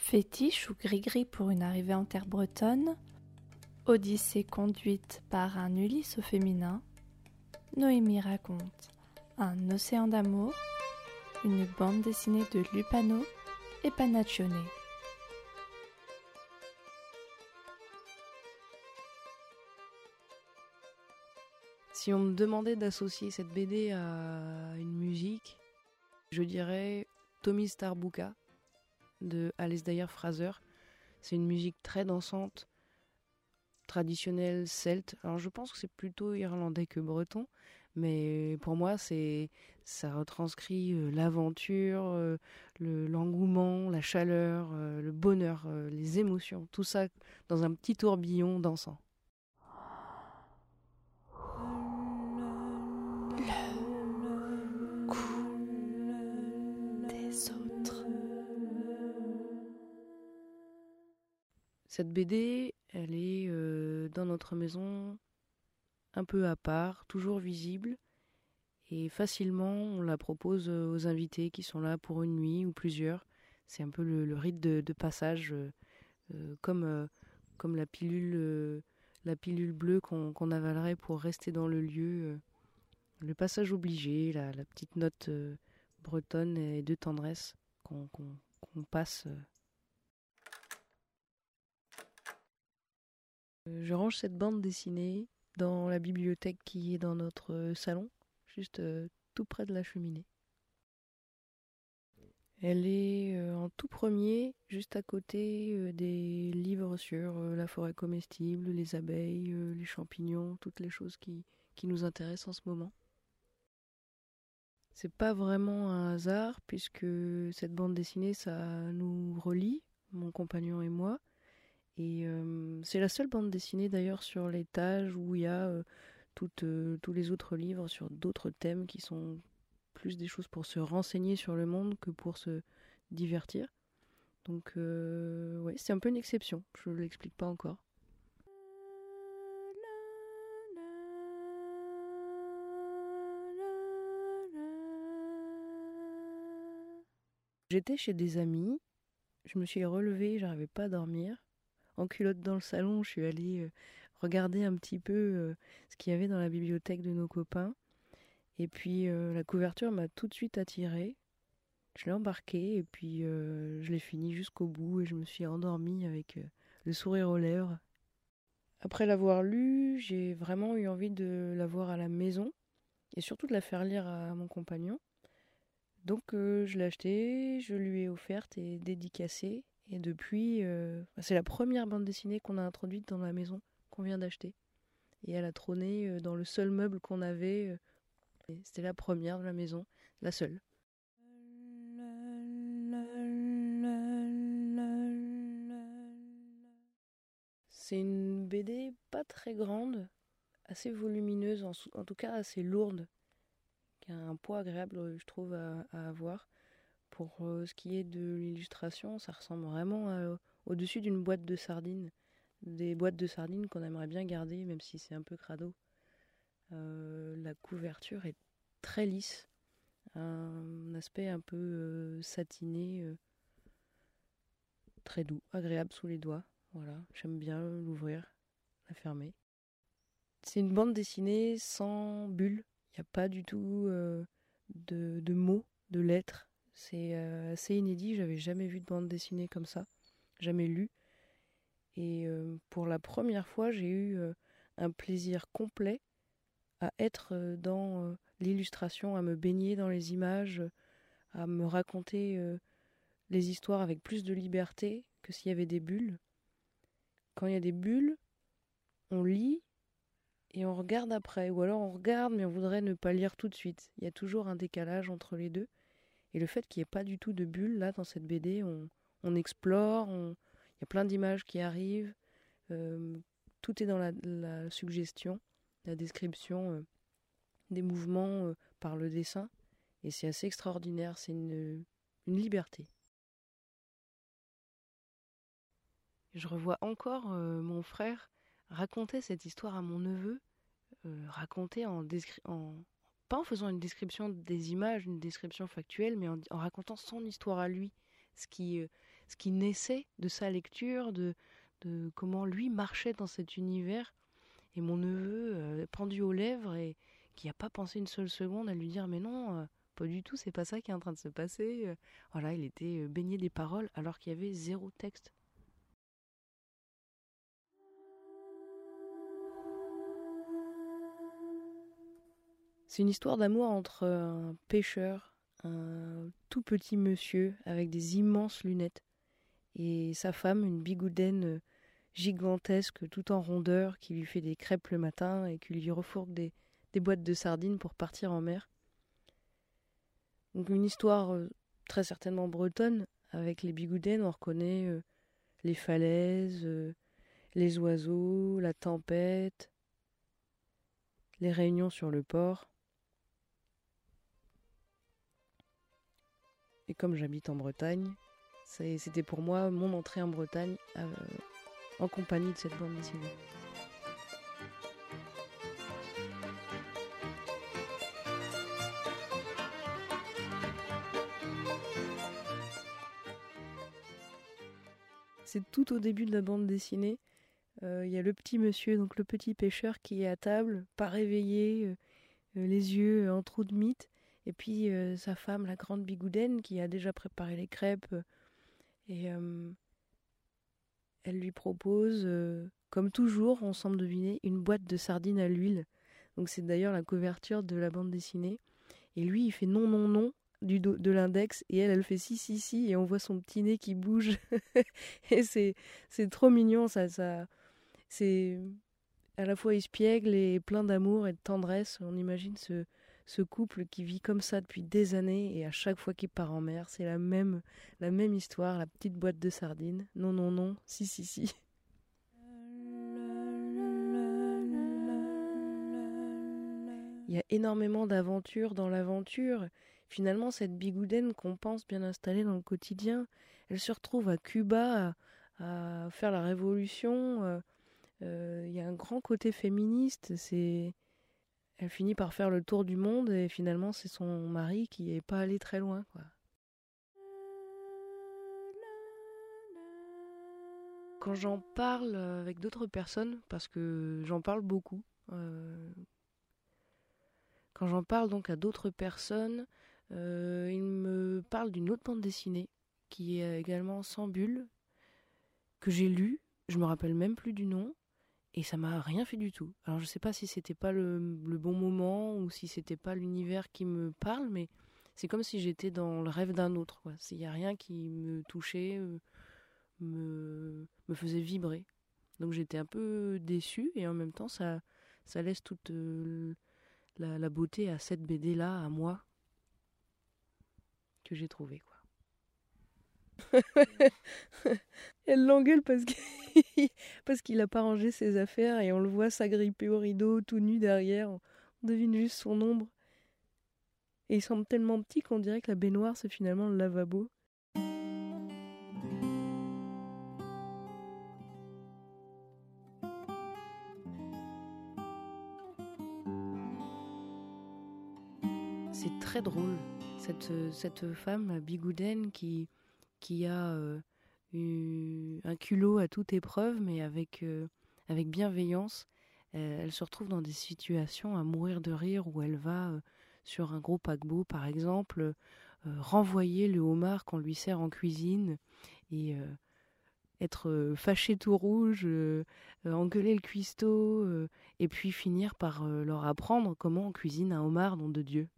Fétiche ou gris-gris pour une arrivée en terre bretonne, Odyssée conduite par un Ulysse au féminin, Noémie raconte un océan d'amour, une bande dessinée de Lupano et Panaccione. Si on me demandait d'associer cette BD à une musique, je dirais Tommy Starbucka de Alasdair Fraser. C'est une musique très dansante, traditionnelle celte. Alors je pense que c'est plutôt irlandais que breton, mais pour moi c'est ça retranscrit euh, l'aventure, euh, l'engouement, la chaleur, euh, le bonheur, les émotions, tout ça dans un petit tourbillon dansant. Cette BD, elle est euh, dans notre maison un peu à part, toujours visible, et facilement on la propose euh, aux invités qui sont là pour une nuit ou plusieurs. C'est un peu le, rite de, passage, euh, comme, comme la pilule, la pilule bleue qu'on avalerait pour rester dans le lieu. le passage obligé, la, petite note bretonne et de tendresse qu'on passe je range cette bande dessinée dans la bibliothèque qui est dans notre euh, salon, juste euh, tout près de la cheminée. Elle est en tout premier, juste à côté des livres sur la forêt comestible, les abeilles, les champignons, toutes les choses qui, qui nous intéressent en ce moment. C'est pas vraiment un hasard puisque cette bande dessinée, ça nous relie, mon compagnon et moi. Et euh, c'est la seule bande dessinée d'ailleurs sur l'étage où il y a euh, euh, tous les autres livres sur d'autres thèmes qui sont plus des choses pour se renseigner sur le monde que pour se divertir. Donc ouais, c'est un peu une exception, je ne l'explique pas encore. J'étais chez des amis, je me suis relevée, j'arrivais pas à dormir en culotte dans le salon, je suis allée euh, regarder un petit peu euh, ce qu'il y avait dans la bibliothèque de nos copains. Et puis euh, la couverture m'a tout de suite attirée. Je l'ai embarquée et puis je l'ai fini jusqu'au bout et je me suis endormie avec le sourire aux lèvres. Après l'avoir lu, j'ai vraiment eu envie de la voir à la maison et surtout de la faire lire à mon compagnon. Donc je l'ai achetée, je lui ai offerte et dédicacée et depuis, euh, c'est la première bande dessinée qu'on a introduite dans la maison qu'on vient d'acheter. Et elle a trôné euh, dans le seul meuble qu'on avait. Euh, c'était la première de la maison, la seule. C'est une BD pas très grande, assez volumineuse, en, tout cas assez lourde, qui a un poids agréable, je trouve, à avoir. Pour euh, ce qui est de l'illustration, ça ressemble vraiment au-dessus d'une boîte de sardines. Des boîtes de sardines qu'on aimerait bien garder, même si c'est un peu crado. Euh, la couverture est très lisse, un aspect un peu euh, satiné, très doux, agréable sous les doigts. Voilà, j'aime bien l'ouvrir, la fermer. C'est une bande dessinée sans bulles. Il n'y a pas du tout de mots, de lettres. C'est euh, assez inédit, j'avais jamais vu de bande dessinée comme ça, jamais lu. Et euh, pour la première fois, j'ai eu euh, un plaisir complet à être dans l'illustration, à me baigner dans les images, à me raconter les histoires avec plus de liberté que s'il y avait des bulles. Quand il y a des bulles, on lit et on regarde après, ou alors on regarde mais on voudrait ne pas lire tout de suite. Il y a toujours un décalage entre les deux. Et le fait qu'il n'y ait pas du tout de bulles là dans cette BD, on, explore, il y a plein d'images qui arrivent, euh, tout est dans la, suggestion, la description euh, des mouvements euh, par le dessin, et c'est assez extraordinaire, c'est une, liberté. Je revois encore mon frère raconter cette histoire à mon neveu, raconter en, pas en faisant une description des images, une description factuelle, mais en, racontant son histoire à lui, ce qui, euh, ce qui naissait de sa lecture, de, de comment lui marchait dans cet univers. Et mon neveu, euh, pendu aux lèvres et qui n'a pas pensé une seule seconde à lui dire mais non, euh, pas du tout, c'est pas ça qui est en train de se passer. Voilà, il était baigné des paroles alors qu'il y avait zéro texte. C'est une histoire d'amour entre un pêcheur, un tout petit monsieur avec des immenses lunettes, et sa femme, une bigoudaine gigantesque, tout en rondeur, qui lui fait des crêpes le matin et qui lui refourgue des, boîtes de sardines pour partir en mer. Donc une histoire euh, très certainement bretonne, avec les bigoudaines, on reconnaît euh, les falaises, euh, les oiseaux, la tempête, les réunions sur le port. Et comme j'habite en Bretagne, c'était pour moi mon entrée en Bretagne euh, en compagnie de cette bande dessinée. C'est tout au début de la bande dessinée. Euh, il y a le petit monsieur, donc le petit pêcheur qui est à table, pas réveillé, euh, les yeux en trou de mythe, et puis euh, sa femme, la grande bigoudaine, qui a déjà préparé les crêpes. Euh, et euh, elle lui propose, comme toujours, on semble deviner, une boîte de sardines à l'huile. Donc c'est d'ailleurs la couverture de la bande dessinée. Et lui, il fait non, non, non du de l'index et elle, elle fait si, si, si et on voit son petit nez qui bouge. et c'est, c'est trop mignon, ça, ça, c'est à la fois espiègle et plein d'amour et de tendresse. On imagine ce, ce couple qui vit comme ça depuis des années et à chaque fois qu'il part en mer, c'est la même, la même histoire, la petite boîte de sardines. Non, non, non, si, si, si. Il y a énormément d'aventures dans l'aventure. Finalement, cette bigoudaine qu'on pense bien installée dans le quotidien, elle se retrouve à Cuba à, faire la révolution. Euh, euh, il y a un grand côté féministe. C'est elle finit par faire le tour du monde et finalement c'est son mari qui est pas allé très loin quoi. Quand j'en parle avec d'autres personnes, parce que j'en parle beaucoup, euh, quand j'en parle donc à d'autres personnes, euh, ils me parlent d'une autre bande dessinée qui est également sans bulle, que j'ai lue, je me rappelle même plus du nom, et ça m'a rien fait du tout. Alors je sais pas si c'était pas le, bon moment ou si c'était pas l'univers qui me parle, mais c'est comme si j'étais dans le rêve d'un autre. Il n'y a rien qui me touchait, euh, me, me faisait vibrer. Donc j'étais un peu déçue et en même temps ça, ça laisse toute euh, la, la, beauté à cette BD là, à moi, que j'ai trouvé quoi. Elle l'engueule parce qu'il parce a pas rangé ses affaires et on le voit s'agripper au rideau tout nu derrière. On devine juste son ombre. Et il semble tellement petit qu'on dirait que la baignoire c'est finalement le lavabo. C'est très drôle, cette, cette femme, Bigoudaine, qui, qui a euh, un culot à toute épreuve, mais avec, euh, avec bienveillance. Euh, elle se retrouve dans des situations à mourir de rire où elle va sur un gros paquebot, par exemple, renvoyer le homard qu'on lui sert en cuisine et être fâché tout rouge, engueuler le cuistot, et puis finir par leur apprendre comment on cuisine un homard, nom de Dieu.